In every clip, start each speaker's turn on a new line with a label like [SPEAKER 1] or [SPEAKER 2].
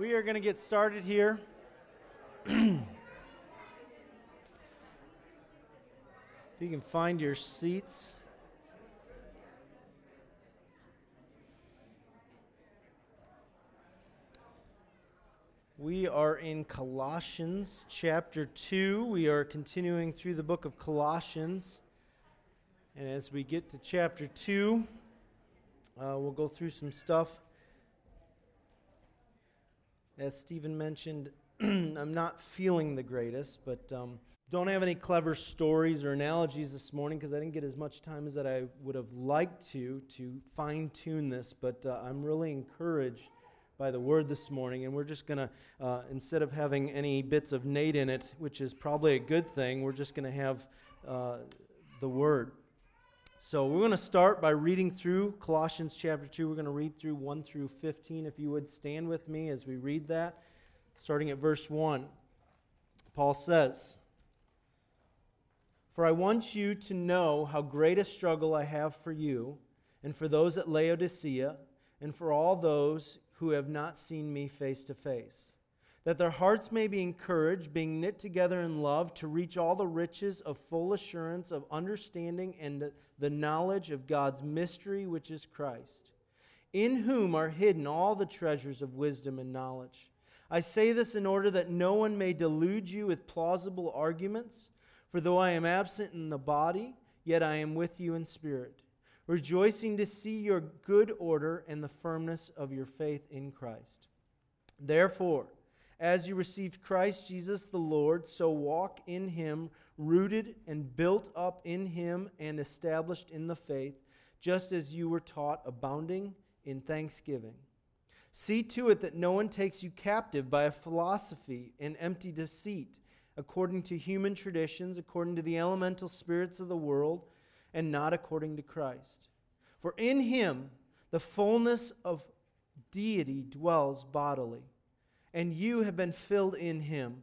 [SPEAKER 1] We are going to get started here. if you can find your seats. We are in Colossians chapter 2. We are continuing through the book of Colossians. And as we get to chapter 2, uh, we'll go through some stuff. As Stephen mentioned, I'm not feeling the greatest, but um, don't have any clever stories or analogies this morning because I didn't get as much time as that I would have liked to to fine tune this. But uh, I'm really encouraged by the word this morning, and we're just going to, uh, instead of having any bits of Nate in it, which is probably a good thing, we're just going to have uh, the word. So we're going to start by reading through Colossians chapter 2. We're going to read through 1 through 15. If you would stand with me as we read that, starting at verse 1. Paul says, For I want you to know how great a struggle I have for you, and for those at Laodicea, and for all those who have not seen me face to face that their hearts may be encouraged, being knit together in love, to reach all the riches of full assurance of understanding and the, the, knowledge of God's mystery, which is Christ, in whom are hidden all the treasures of wisdom and knowledge. I say this in order that no one may delude you with plausible arguments, for though I am absent in the body, yet I am with you in spirit, rejoicing to see your good order and the firmness of your faith in Christ. Therefore, as you received Christ Jesus the Lord, so walk in him, rooted and built up in him and established in the faith, just as you were taught, abounding in thanksgiving. See to it that no one takes you captive by a philosophy and empty deceit, according to human traditions, according to the elemental spirits of the world, and not according to Christ. For in him the fullness of deity dwells bodily and you have been filled in him,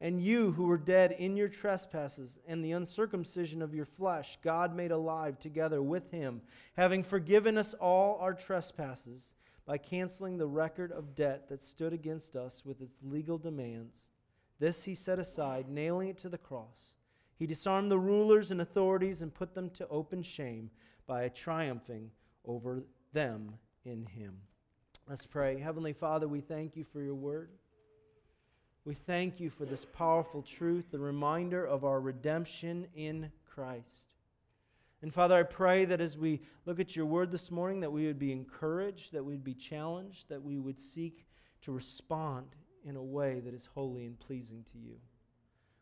[SPEAKER 1] And you who were dead in your trespasses and the uncircumcision of your flesh, God made alive together with him, having forgiven us all our trespasses by canceling the record of debt that stood against us with its legal demands. This he set aside, nailing it to the cross. He disarmed the rulers and authorities and put them to open shame by triumphing over them in him. Let's pray. Heavenly Father, we thank you for your word. We thank you for this powerful truth, the reminder of our redemption in Christ. And Father, I pray that as we look at your word this morning, that we would be encouraged, that we'd be challenged, that we would seek to respond in a way that is holy and pleasing to you.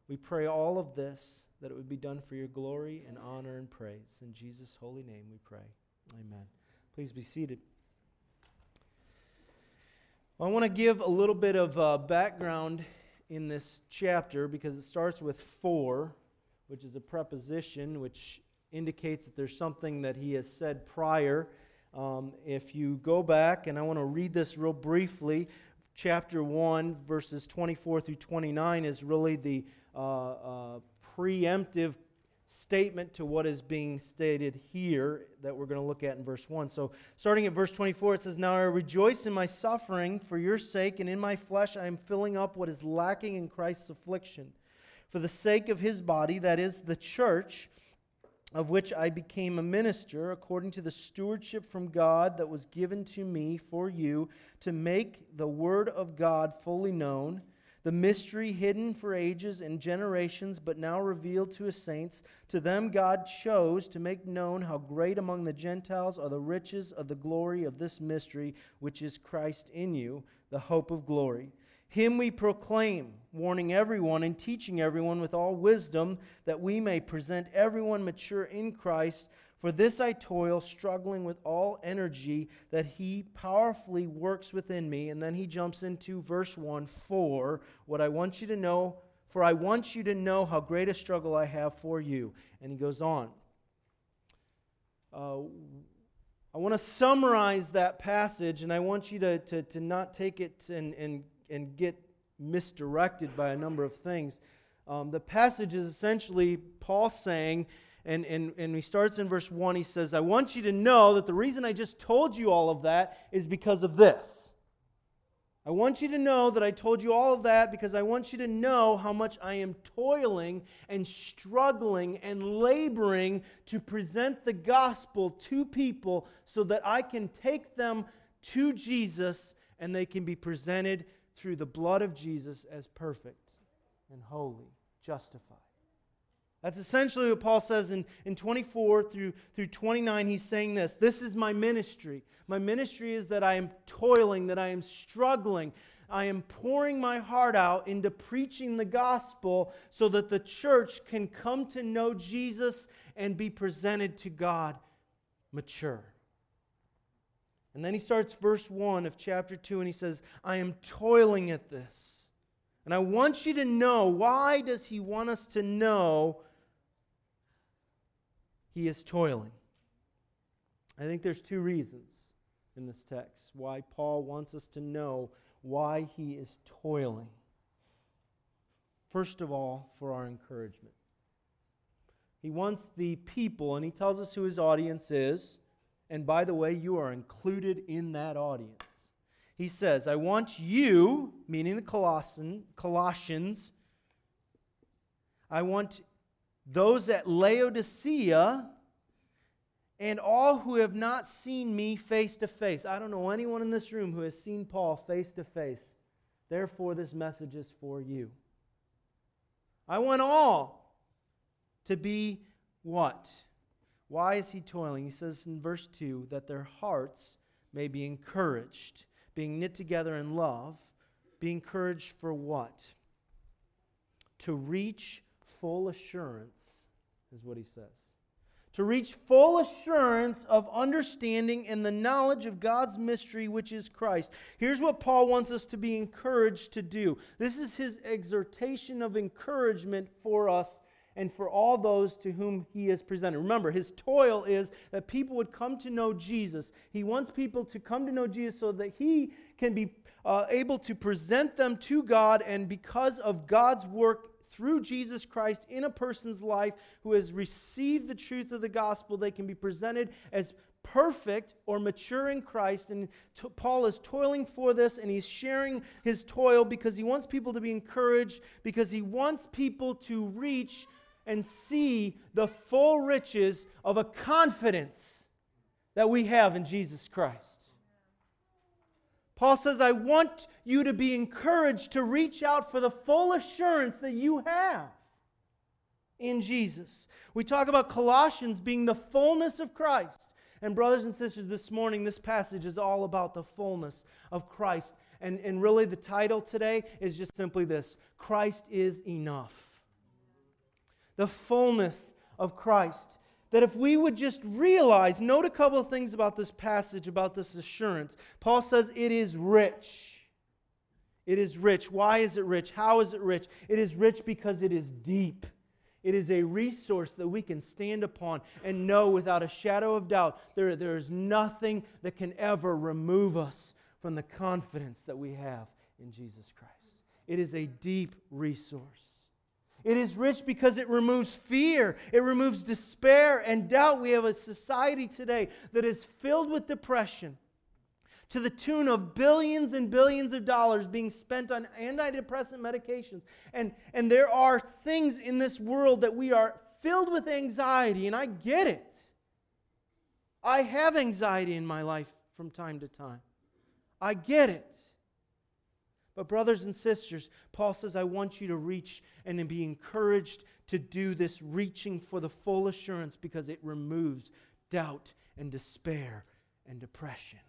[SPEAKER 1] We pray all of this, that it would be done for your glory and honor and praise. In Jesus' holy name we pray. Amen. Please be seated. Well, I want to give a little bit of uh, background in this chapter because it starts with for, which is a preposition which indicates that there's something that he has said prior. Um, if you go back, and I want to read this real briefly, chapter 1, verses 24 through 29 is really the uh, uh, preemptive statement to what is being stated here that we're going to look at in verse 1. So, starting at verse 24, it says, Now I rejoice in my suffering for your sake, and in my flesh I am filling up what is lacking in Christ's affliction. For the sake of his body, that is, the church, of which I became a minister, according to the stewardship from God that was given to me for you, to make the word of God fully known the mystery hidden for ages and generations, but now revealed to his saints. To them God chose to make known how great among the Gentiles are the riches of the glory of this mystery, which is Christ in you, the hope of glory. Him we proclaim, warning everyone and teaching everyone with all wisdom, that we may present everyone mature in Christ. For this I toil, struggling with all energy that he powerfully works within me. And then he jumps into verse 1 For what I want you to know for I want you to know how great a struggle I have for you. And he goes on. Uh, I want to summarize that passage, and I want you to, to, to not take it and, and, and get misdirected by a number of things. Um, the passage is essentially Paul saying, and, and, and he starts in verse 1, he says, I want you to know that the reason I just told you all of that is because of this. I want you to know that I told you all of that because I want you to know how much I am toiling and struggling and laboring to present the gospel to people so that I can take them to Jesus and they can be presented through the blood of Jesus as perfect and holy, justified. That's essentially what Paul says in, in 24 through, through 29. He's saying this This is my ministry. My ministry is that I am toiling, that I am struggling. I am pouring my heart out into preaching the gospel so that the church can come to know Jesus and be presented to God mature. And then he starts verse 1 of chapter 2 and he says, I am toiling at this. And I want you to know why does he want us to know he is toiling. I think there's two reasons in this text why Paul wants us to know why he is toiling. First of all, for our encouragement. He wants the people, and he tells us who his audience is. And by the way, you are included in that audience. He says, I want you, meaning the Colossian, Colossians, I want those at Laodicea, and all who have not seen me face to face. I don't know anyone in this room who has seen Paul face to face. Therefore, this message is for you. I want all to be what? Why is he toiling? He says in verse 2 that their hearts may be encouraged, being knit together in love. Be encouraged for what? To reach full assurance, is what he says. To reach full assurance of understanding and the knowledge of God's mystery, which is Christ. Here's what Paul wants us to be encouraged to do. This is his exhortation of encouragement for us and for all those to whom he is presented. Remember, his toil is that people would come to know Jesus. He wants people to come to know Jesus so that he can be uh, able to present them to God, and because of God's work through Jesus Christ in a person's life who has received the truth of the gospel, they can be presented as perfect or mature in Christ. And Paul is toiling for this and he's sharing his toil because he wants people to be encouraged, because he wants people to reach and see the full riches of a confidence that we have in Jesus Christ. Paul says, I want you to be encouraged to reach out for the full assurance that you have in Jesus. We talk about Colossians being the fullness of Christ. And, brothers and sisters, this morning, this passage is all about the fullness of Christ. And, and really, the title today is just simply this Christ is enough. The fullness of Christ that if we would just realize, note a couple of things about this passage, about this assurance. Paul says it is rich. It is rich. Why is it rich? How is it rich? It is rich because it is deep. It is a resource that we can stand upon and know without a shadow of doubt there, there is nothing that can ever remove us from the confidence that we have in Jesus Christ. It is a deep resource. It is rich because it removes fear, it removes despair and doubt. We have a society today that is filled with depression to the tune of billions and billions of dollars being spent on antidepressant medications. And, and there are things in this world that we are filled with anxiety, and I get it. I have anxiety in my life from time to time. I get it. But, brothers and sisters, Paul says, I want you to reach and to be encouraged to do this reaching for the full assurance because it removes doubt and despair and depression.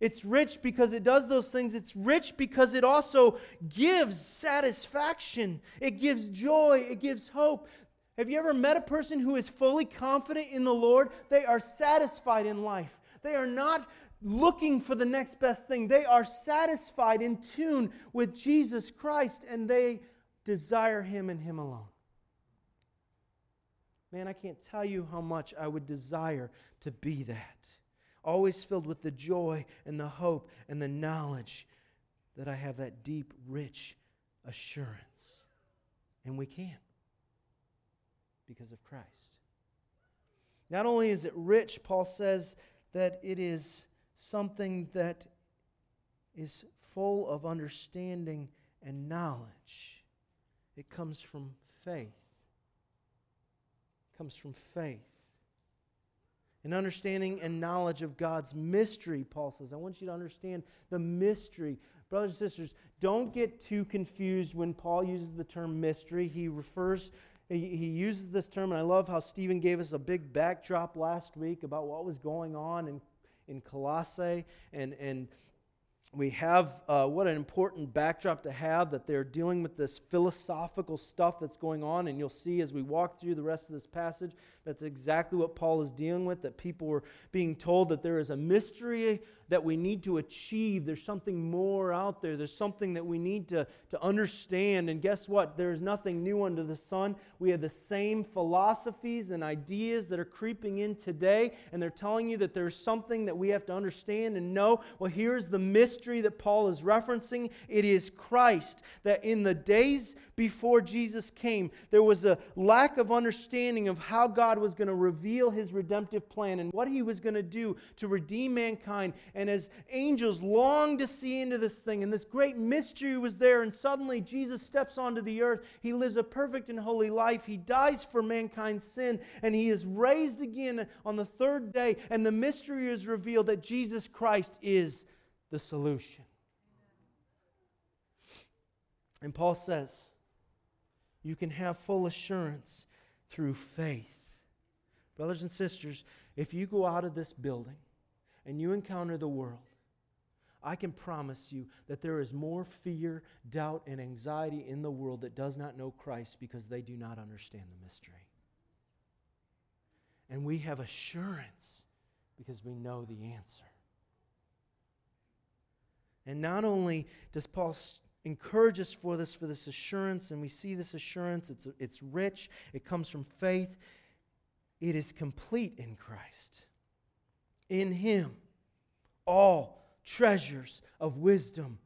[SPEAKER 1] It's rich because it does those things. It's rich because it also gives satisfaction. It gives joy. It gives hope. Have you ever met a person who is fully confident in the Lord? They are satisfied in life. They are not looking for the next best thing. They are satisfied, in tune with Jesus Christ, and they desire Him and Him alone. Man, I can't tell you how much I would desire to be that. Always filled with the joy and the hope and the knowledge that I have that deep, rich assurance. And we can because of Christ. Not only is it rich, Paul says that it is something that is full of understanding and knowledge. It comes from faith. It comes from faith. An understanding and knowledge of God's mystery, Paul says. I want you to understand the mystery. Brothers and sisters, don't get too confused when Paul uses the term mystery. He refers he, uses this term, and I love how Stephen gave us a big backdrop last week about what was going on in, in Colossae and, and we have uh, what an important backdrop to have that they're dealing with this philosophical stuff that's going on. And you'll see as we walk through the rest of this passage, that's exactly what Paul is dealing with. That people were being told that there is a mystery that we need to achieve. There's something more out there. There's something that we need to, to understand. And guess what? There's nothing new under the sun. We have the same philosophies and ideas that are creeping in today, and they're telling you that there's something that we have to understand and know. Well, here's the mystery that Paul is referencing it is Christ. That in the days before Jesus came, there was a lack of understanding of how God was going to reveal his redemptive plan and what he was going to do to redeem mankind. As angels longed to see into this thing, and this great mystery was there, and suddenly Jesus steps onto the earth. He lives a perfect and holy life. He dies for mankind's sin, and he is raised again on the third day. And the mystery is revealed that Jesus Christ is the solution. And Paul says, you can have full assurance through faith. Brothers and sisters, if you go out of this building and you encounter the world, I can promise you that there is more fear, doubt, and anxiety in the world that does not know Christ because they do not understand the mystery. And we have assurance because we know the answer. And not only does Paul encourage us for this, for this assurance, and we see this assurance. It's, it's rich, it comes from faith, it is complete in Christ. In Him, all treasures of wisdom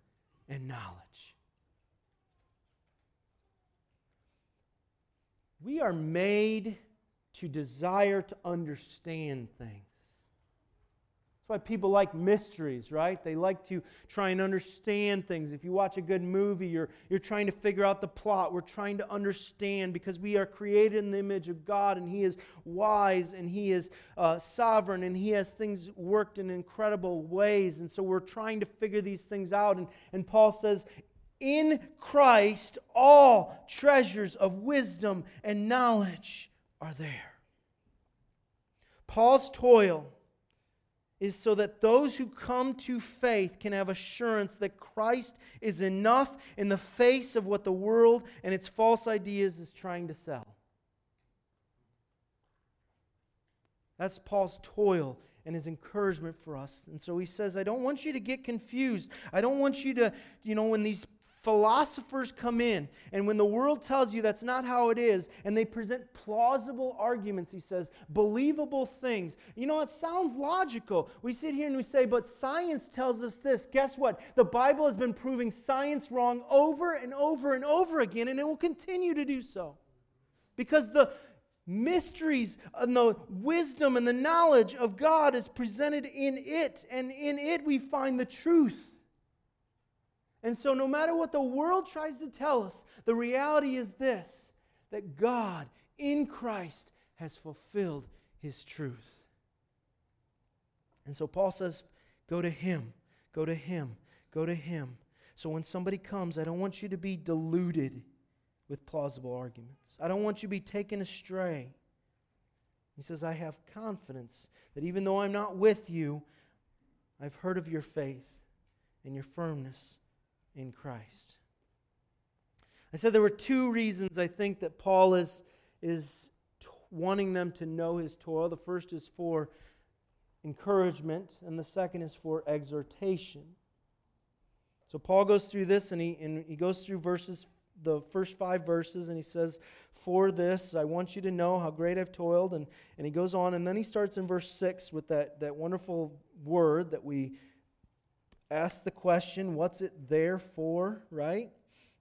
[SPEAKER 1] and knowledge. We are made to desire to understand things. That's why people like mysteries, right? They like to try and understand things. If you watch a good movie, you're, you're trying to figure out the plot. We're trying to understand because we are created in the image of God and He is wise and He is uh, sovereign and He has things worked in incredible ways. And so we're trying to figure these things out. And, and Paul says, in Christ, all treasures of wisdom and knowledge are there. Paul's toil is so that those who come to faith can have assurance that Christ is enough in the face of what the world and its false ideas is trying to sell. That's Paul's toil and his encouragement for us. And so he says, I don't want you to get confused. I don't want you to, you know, when these philosophers come in, and when the world tells you that's not how it is, and they present plausible arguments, he says, believable things. You know, it sounds logical. We sit here and we say, but science tells us this. Guess what? The Bible has been proving science wrong over and over and over again, and it will continue to do so. Because the mysteries and the wisdom and the knowledge of God is presented in it, and in it we find the truth. And so, no matter what the world tries to tell us, the reality is this that God in Christ has fulfilled his truth. And so, Paul says, Go to him, go to him, go to him. So, when somebody comes, I don't want you to be deluded with plausible arguments, I don't want you to be taken astray. He says, I have confidence that even though I'm not with you, I've heard of your faith and your firmness in Christ. I said there were two reasons I think that Paul is, is t- wanting them to know his toil. The first is for encouragement, and the second is for exhortation. So Paul goes through this and he, and he goes through verses, the first five verses, and he says, For this, I want you to know how great I've toiled. And, and he goes on, and then he starts in verse 6 with that, that wonderful word that we ask the question, What's it there for, right?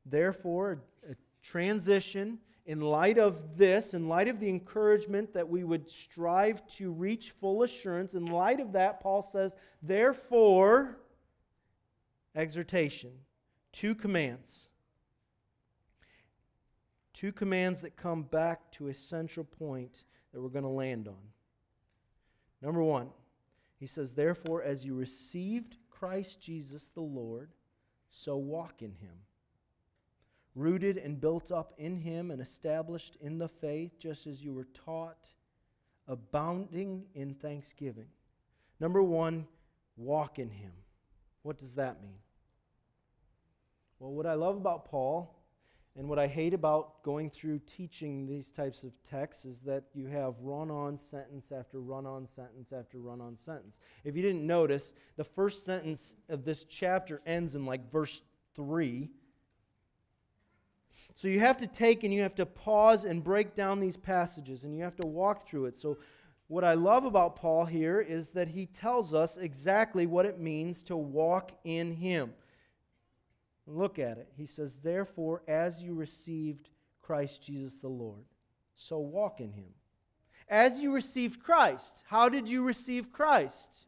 [SPEAKER 1] Therefore, a transition in light of this, in light of the encouragement that we would strive to reach full assurance, in light of that, Paul says, therefore, exhortation, two commands. Two commands that come back to a central point that we're going to land on. Number one, he says, Therefore, as you received Christ Jesus the Lord, so walk in him rooted and built up in him and established in the faith, just as you were taught, abounding in thanksgiving. Number one, walk in him. What does that mean? Well, what I love about Paul and what I hate about going through teaching these types of texts is that you have run on sentence after run on sentence after run on sentence. If you didn't notice, the first sentence of this chapter ends in like verse 3 so you have to take and you have to pause and break down these passages and you have to walk through it. So, what I love about Paul here is that he tells us exactly what it means to walk in him. Look at it. He says, Therefore, as you received Christ Jesus the Lord, so walk in him. As you received Christ, how did you receive Christ?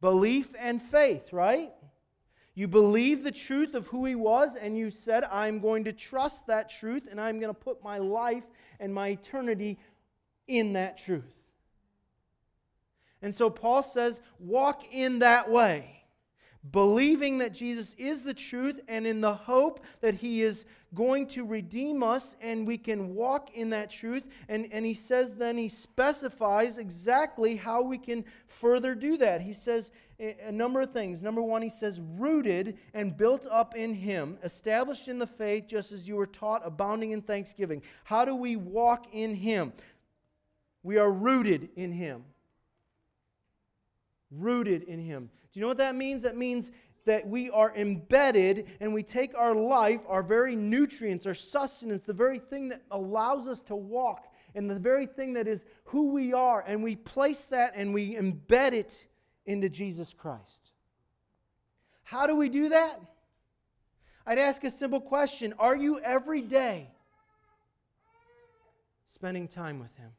[SPEAKER 1] Belief and faith, right? You believe the truth of who he was, and you said, I'm going to trust that truth, and I'm going to put my life and my eternity in that truth. And so Paul says, walk in that way believing that Jesus is the truth and in the hope that he is going to redeem us and we can walk in that truth. And, and he says, then he specifies exactly how we can further do that. He says a number of things. Number one, he says, rooted and built up in him, established in the faith, just as you were taught, abounding in thanksgiving. How do we walk in him? We are rooted in him. Rooted in him. Do you know what that means? That means that we are embedded and we take our life, our very nutrients, our sustenance, the very thing that allows us to walk, and the very thing that is who we are, and we place that and we embed it into Jesus Christ. How do we do that? I'd ask a simple question Are you every day spending time with Him?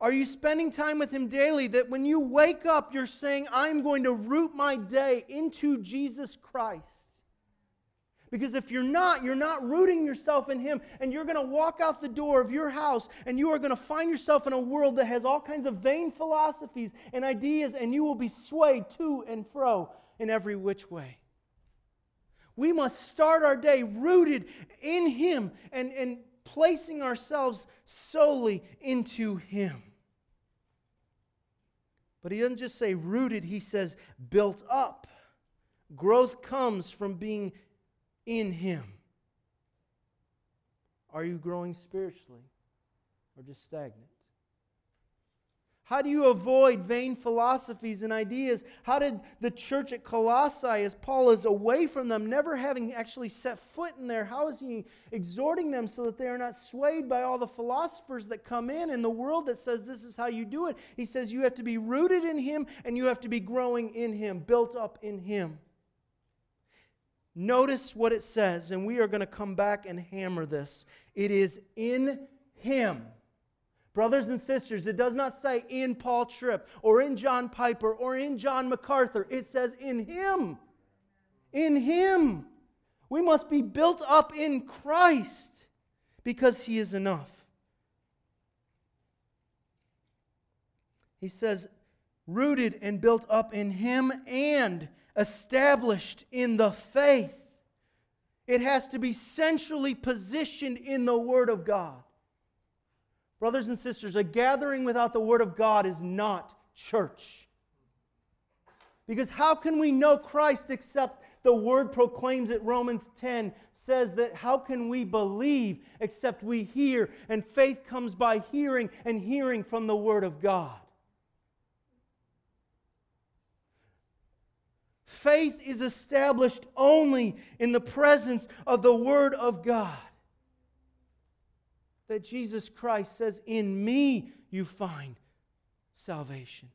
[SPEAKER 1] Are you spending time with Him daily that when you wake up, you're saying, I'm going to root my day into Jesus Christ? Because if you're not, you're not rooting yourself in Him, and you're going to walk out the door of your house, and you are going to find yourself in a world that has all kinds of vain philosophies and ideas, and you will be swayed to and fro in every which way. We must start our day rooted in Him and, and placing ourselves solely into Him. But he doesn't just say rooted, he says built up. Growth comes from being in him. Are you growing spiritually or just stagnant? How do you avoid vain philosophies and ideas? How did the church at Colossae, as Paul is away from them, never having actually set foot in there, how is he exhorting them so that they are not swayed by all the philosophers that come in in the world that says this is how you do it? He says you have to be rooted in him and you have to be growing in him, built up in him. Notice what it says, and we are going to come back and hammer this. It is in him. Brothers and sisters, it does not say in Paul Tripp or in John Piper or in John MacArthur. It says in Him. In Him. We must be built up in Christ because He is enough. He says, rooted and built up in Him and established in the faith. It has to be centrally positioned in the Word of God. Brothers and sisters, a gathering without the Word of God is not church. Because how can we know Christ except the word proclaims it. Romans 10 says that how can we believe except we hear? And faith comes by hearing, and hearing from the word of God. Faith is established only in the presence of the Word of God. That Jesus Christ says, In me you find salvation.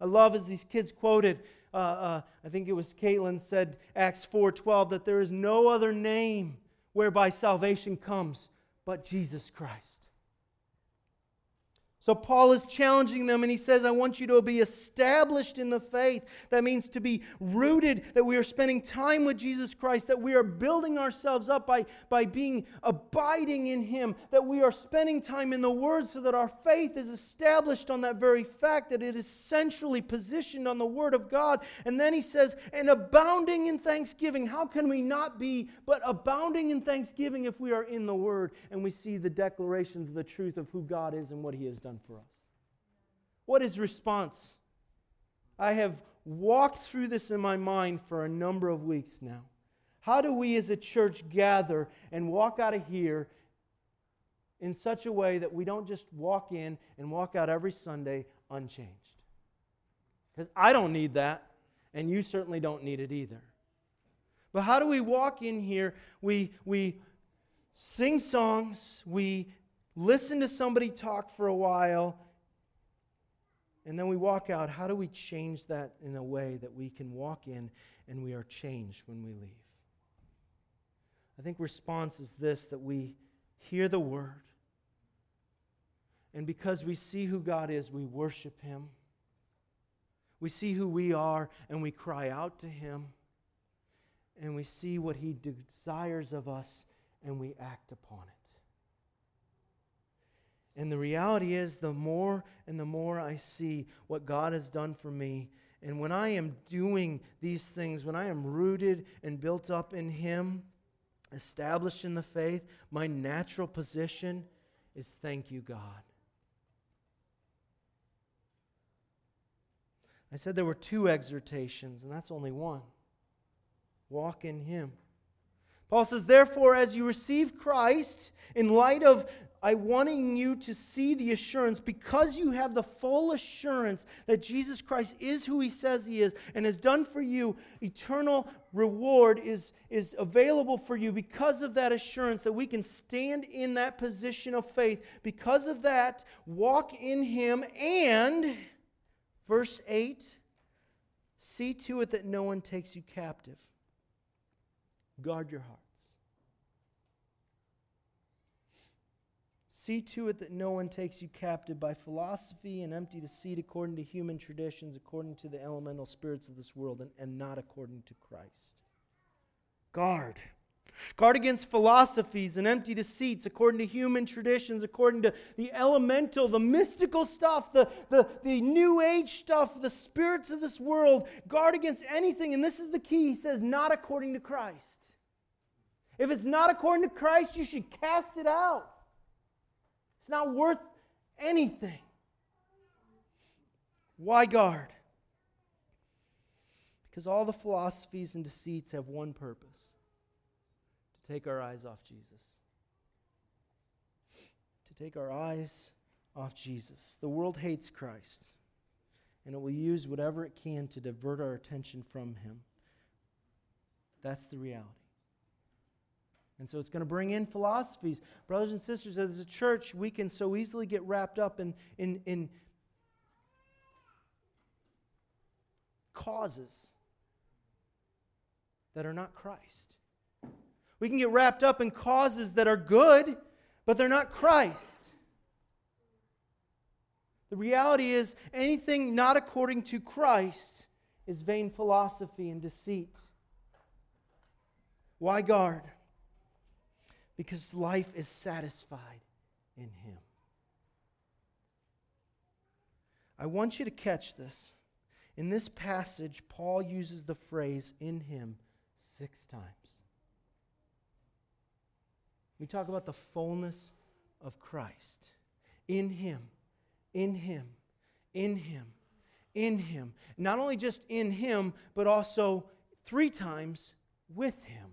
[SPEAKER 1] I love as these kids quoted, uh, uh, I think it was Caitlin said, Acts 4.12, that there is no other name whereby salvation comes but Jesus Christ. So Paul is challenging them and he says, I want you to be established in the faith. That means to be rooted, that we are spending time with Jesus Christ, that we are building ourselves up by, by being abiding in him, that we are spending time in the Word so that our faith is established on that very fact, that it is centrally positioned on the Word of God. And then he says, and abounding in thanksgiving. How can we not be but abounding in thanksgiving if we are in the Word and we see the declarations of the truth of who God is and what he has done? Done for us. What is response? I have walked through this in my mind for a number of weeks now. How do we as a church gather and walk out of here in such a way that we don't just walk in and walk out every Sunday unchanged? Because I don't need that, and you certainly don't need it either. But how do we walk in here? We, we sing songs, we listen to somebody talk for a while, and then we walk out. How do we change that in a way that we can walk in and we are changed when we leave? I think response is this that we hear the word, and because we see who God is, we worship him. We see who we are and we cry out to him. And we see what he desires of us and we act upon it. And the reality is, the more and the more I see what God has done for me, and when I am doing these things, when I am rooted and built up in Him, established in the faith, my natural position is thank you, God. I said there were two exhortations, and that's only one. Walk in Him. Paul says, Therefore, as you receive Christ, in light of I wanting you to see the assurance because you have the full assurance that Jesus Christ is who he says he is and has done for you, eternal reward is, is available for you because of that assurance that we can stand in that position of faith. Because of that, walk in him and, verse 8, see to it that no one takes you captive. Guard your heart. See to it that no one takes you captive by philosophy and empty deceit according to human traditions, according to the elemental spirits of this world, and, and not according to Christ. Guard. Guard against philosophies and empty deceits according to human traditions, according to the elemental, the mystical stuff, the, the, the new age stuff, the spirits of this world. Guard against anything, and this is the key. He says, not according to Christ. If it's not according to Christ, you should cast it out. It's not worth anything. Why guard? Because all the philosophies and deceits have one purpose to take our eyes off Jesus. To take our eyes off Jesus. The world hates Christ, and it will use whatever it can to divert our attention from Him. That's the reality. And so it's going to bring in philosophies. Brothers and sisters, as a church, we can so easily get wrapped up in, in, in causes that are not Christ. We can get wrapped up in causes that are good, but they're not Christ. The reality is, anything not according to Christ is vain philosophy and deceit. Why guard? Because life is satisfied in Him. I want you to catch this. In this passage, Paul uses the phrase in Him six times. We talk about the fullness of Christ. In Him, in Him, in Him, in Him. Not only just in Him, but also three times with Him.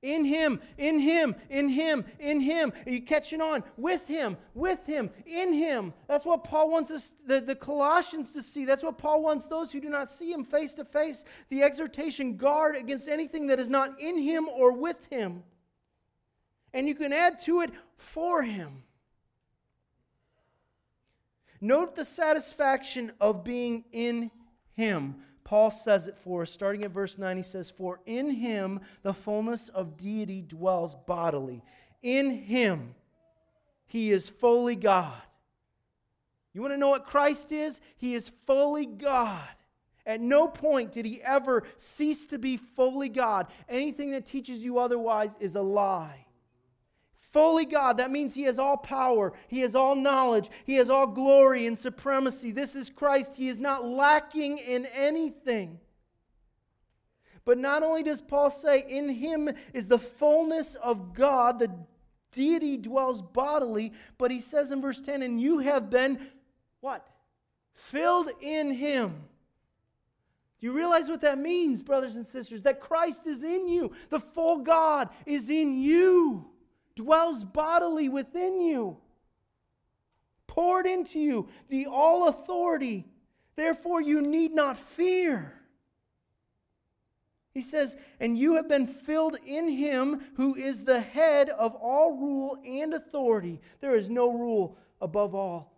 [SPEAKER 1] In Him, in Him, in Him, in Him. Are you catching on? With Him, with Him, in Him. That's what Paul wants us, the, the Colossians to see. That's what Paul wants those who do not see Him face to face. The exhortation guard against anything that is not in Him or with Him. And you can add to it for Him. Note the satisfaction of being in Him. Paul says it for us. Starting at verse 9, he says, For in him the fullness of deity dwells bodily. In him he is fully God. You want to know what Christ is? He is fully God. At no point did he ever cease to be fully God. Anything that teaches you otherwise is a lie fully God. That means He has all power, He has all knowledge, He has all glory and supremacy. This is Christ. He is not lacking in anything. But not only does Paul say, in Him is the fullness of God, the deity dwells bodily, but he says in verse 10, and you have been what? Filled in Him. Do you realize what that means, brothers and sisters? That Christ is in you. The full God is in you dwells bodily within you, poured into you, the all authority. Therefore, you need not fear. He says, And you have been filled in him who is the head of all rule and authority. There is no rule above all.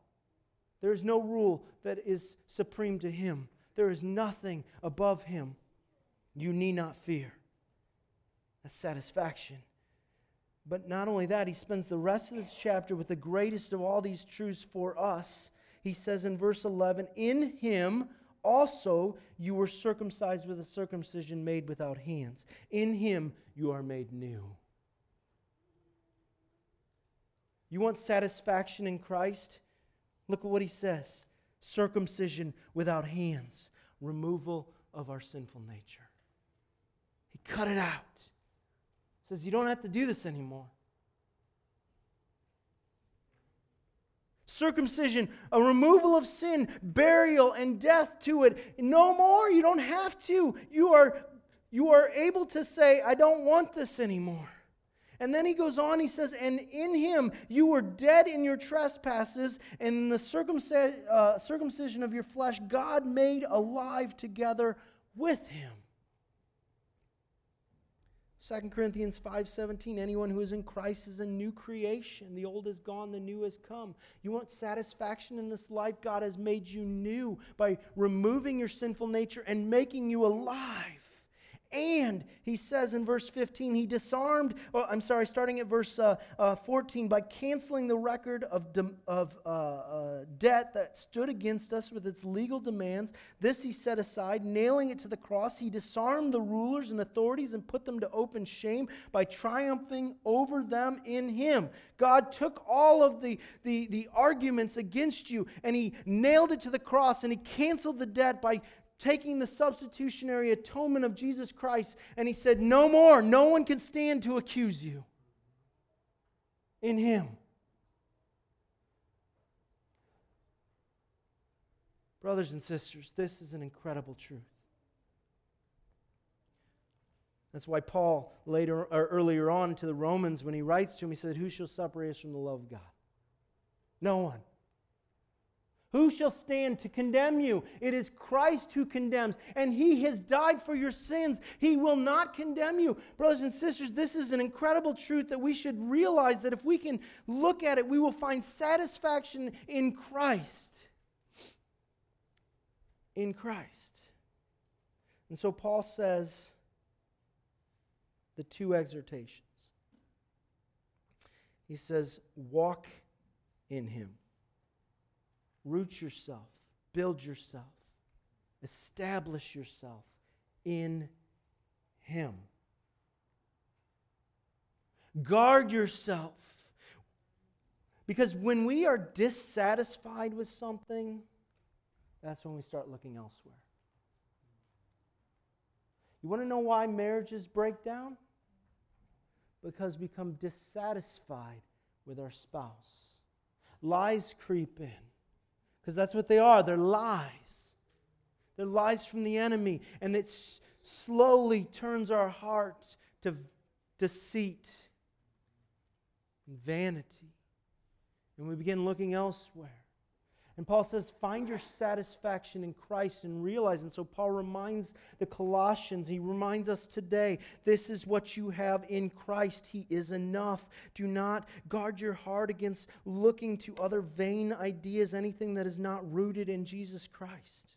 [SPEAKER 1] There is no rule that is supreme to him. There is nothing above him. You need not fear. That's satisfaction. But not only that, he spends the rest of this chapter with the greatest of all these truths for us. He says in verse 11, In him also you were circumcised with a circumcision made without hands. In him you are made new. You want satisfaction in Christ? Look at what he says circumcision without hands, removal of our sinful nature. He cut it out says, You don't have to do this anymore. Circumcision, a removal of sin, burial, and death to it. No more. You don't have to. You are, you are able to say, I don't want this anymore. And then he goes on, he says, And in him you were dead in your trespasses, and in the uh, circumcision of your flesh, God made alive together with him 2 Corinthians 5:17 anyone who is in Christ is a new creation. The old is gone the new has come. You want satisfaction in this life? God has made you new by removing your sinful nature and making you alive and he says in verse 15, he disarmed, oh, I'm sorry, starting at verse uh, uh, 14, by canceling the record of, de- of uh, uh, debt that stood against us with its legal demands. This he set aside, nailing it to the cross. He disarmed the rulers and authorities and put them to open shame by triumphing over them in him. God took all of the, the, the arguments against you and he nailed it to the cross and he canceled the debt by taking the substitutionary atonement of Jesus Christ, and he said, No more. No one can stand to accuse you in him. Brothers and sisters, this is an incredible truth. That's why Paul later or earlier on to the Romans when he writes to him he said who shall separate us from the love of God? No one. Who shall stand to condemn you? It is Christ who condemns, and he has died for your sins. He will not condemn you. Brothers and sisters, this is an incredible truth that we should realize that if we can look at it, we will find satisfaction in Christ. In Christ. And so Paul says the two exhortations. He says, walk in him. Root yourself, build yourself, establish yourself in Him. Guard yourself. Because when we are dissatisfied with something, that's when we start looking elsewhere. You want to know why marriages break down? Because we become dissatisfied with our spouse. Lies creep in because that's what they are. They're lies. They're lies from the enemy. And it slowly turns our heart to deceit and vanity. And we begin looking elsewhere. And Paul says, find your satisfaction in Christ and realize. And so Paul reminds the Colossians, he reminds us today, this is what you have in Christ. He is enough. Do not guard your heart against looking to other vain ideas, anything that is not rooted in Jesus Christ.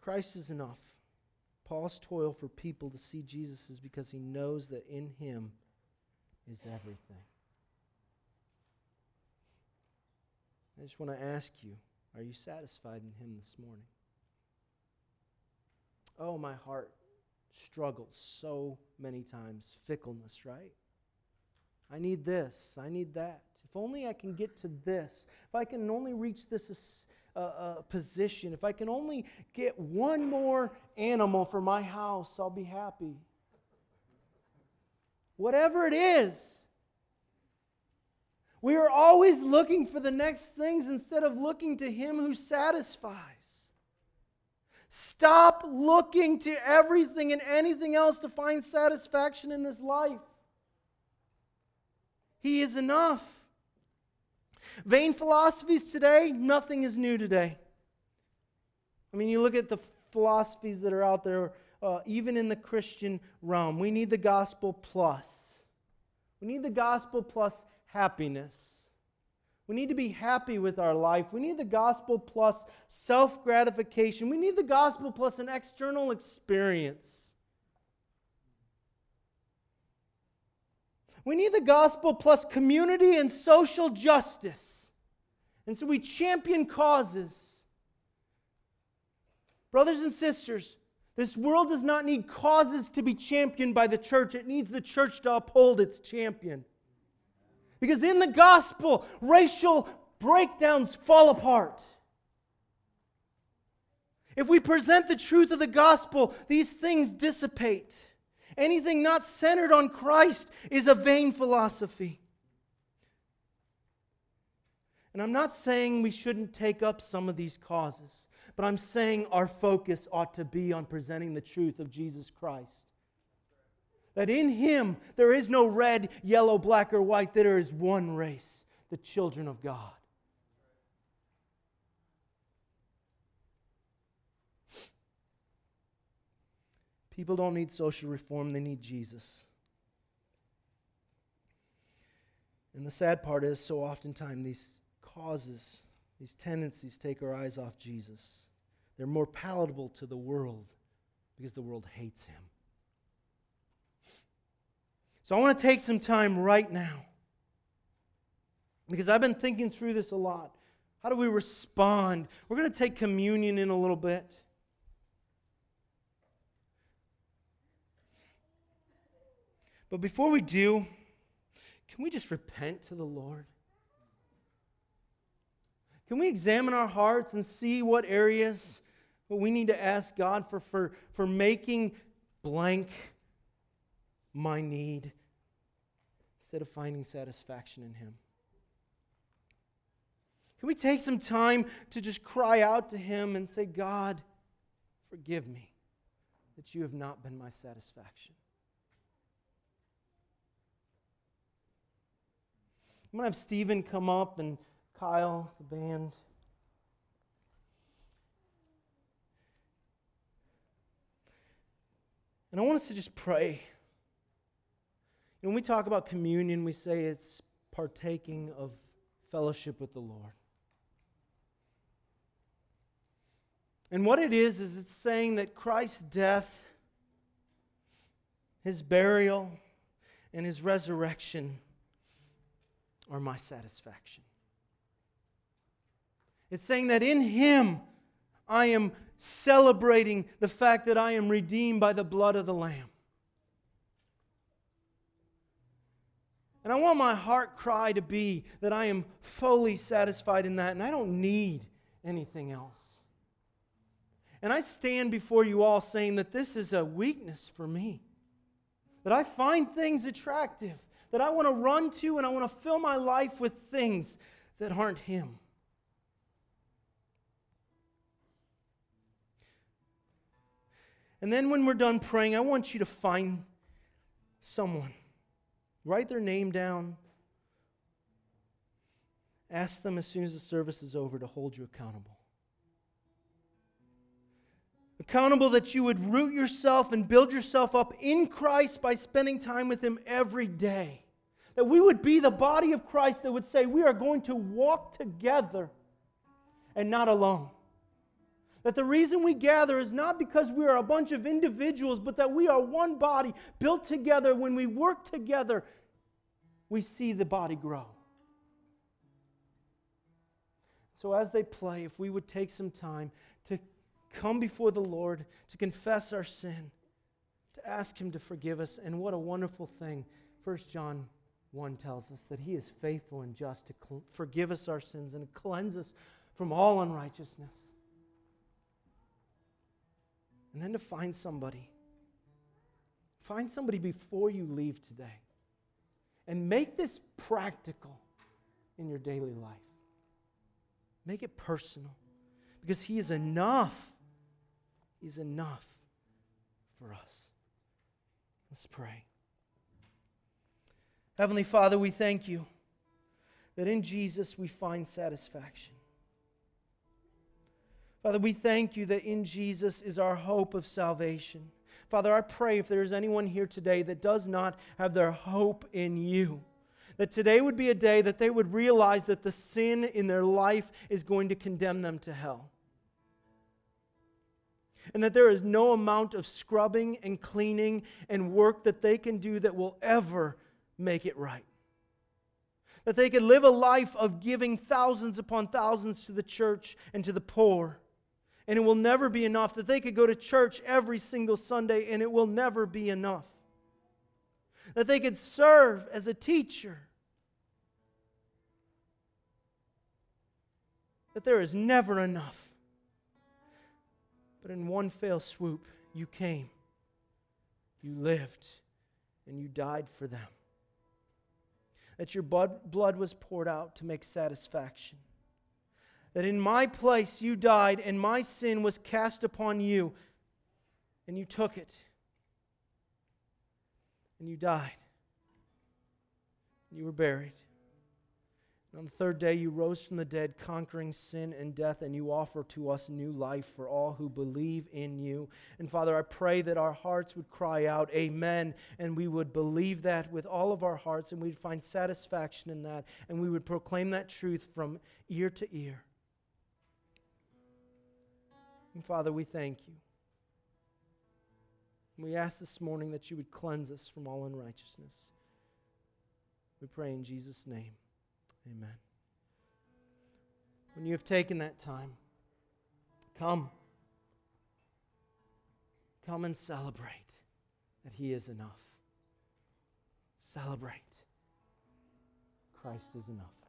[SPEAKER 1] Christ is enough. Paul's toil for people to see Jesus is because he knows that in him is everything. I just want to ask you are you satisfied in Him this morning? Oh, my heart struggles so many times. Fickleness, right? I need this. I need that. If only I can get to this. If I can only reach this uh, uh, position. If I can only get one more animal for my house, I'll be happy. Whatever it is, we are always looking for the next things instead of looking to Him who satisfies. Stop looking to everything and anything else to find satisfaction in this life. He is enough. Vain philosophies today, nothing is new today. I mean, you look at the philosophies that are out there, uh, even in the Christian realm. We need the gospel plus. We need the gospel plus happiness. We need to be happy with our life. We need the gospel plus self gratification. We need the gospel plus an external experience. We need the gospel plus community and social justice. And so we champion causes. Brothers and sisters, this world does not need causes to be championed by the church, it needs the church to uphold its champion. Because in the gospel, racial breakdowns fall apart. If we present the truth of the gospel, these things dissipate. Anything not centered on Christ is a vain philosophy. And I'm not saying we shouldn't take up some of these causes, but I'm saying our focus ought to be on presenting the truth of Jesus Christ. That in him there is no red, yellow, black, or white, there is one race, the children of God. People don't need social reform, they need Jesus. And the sad part is, so oftentimes these causes, these tendencies take our eyes off Jesus. They're more palatable to the world because the world hates him. So I want to take some time right now because I've been thinking through this a lot. How do we respond? We're going to take communion in a little bit. But before we do, can we just repent to the Lord? Can we examine our hearts and see what areas we need to ask God for, for, for making blank my need instead of finding satisfaction in Him? Can we take some time to just cry out to Him and say, God, forgive me that you have not been my satisfaction? I'm going to have Stephen come up and Kyle, the band. And I want us to just pray. When we talk about communion, we say it's partaking of fellowship with the Lord. And what it is, is it's saying that Christ's death, his burial, and his resurrection are my satisfaction. It's saying that in him I am celebrating the fact that I am redeemed by the blood of the Lamb. And I want my heart cry to be that I am fully satisfied in that and I don't need anything else. And I stand before you all saying that this is a weakness for me, that I find things attractive, that I want to run to and I want to fill my life with things that aren't Him. And then when we're done praying, I want you to find someone write their name down, ask them as soon as the service is over to hold you accountable. Accountable that you would root yourself and build yourself up in Christ by spending time with Him every day. That we would be the body of Christ that would say, We are going to walk together and not alone. That the reason we gather is not because we are a bunch of individuals, but that we are one body built together. When we work together, we see the body grow. So, as they play, if we would take some time to come before the Lord, to confess our sin, to ask Him to forgive us, and what a wonderful thing. 1 John 1 tells us that He is faithful and just to cl- forgive us our sins and cleanse us from all unrighteousness. And then to find somebody. Find somebody before you leave today. And make this practical in your daily life. Make it personal. Because He is enough. He's enough for us. Let's pray. Heavenly Father, we thank you that in Jesus we find satisfaction. Father, we thank you that in Jesus is our hope of salvation. Father, I pray if there is anyone here today that does not have their hope in you, that today would be a day that they would realize that the sin in their life is going to condemn them to hell. And that there is no amount of scrubbing and cleaning and work that they can do that will ever make it right. That they could live a life of giving thousands upon thousands to the church and to the poor and it will never be enough. That they could go to church every single Sunday and it will never be enough. That they could serve as a teacher. That there is never enough. But in one fell swoop, you came, you lived, and you died for them. That your blood was poured out to make satisfaction that in my place you died and my sin was cast upon you, and you took it, and you died, and you were buried. And on the third day, you rose from the dead, conquering sin and death, and you offer to us new life for all who believe in you. And Father, I pray that our hearts would cry out, Amen, and we would believe that with all of our hearts, and we'd find satisfaction in that, and we would proclaim that truth from ear to ear. And Father, we thank you. We ask this morning that you would cleanse us from all unrighteousness. We pray in Jesus' name. Amen. When you have taken that time, come. Come and celebrate that He is enough. Celebrate. Christ is enough.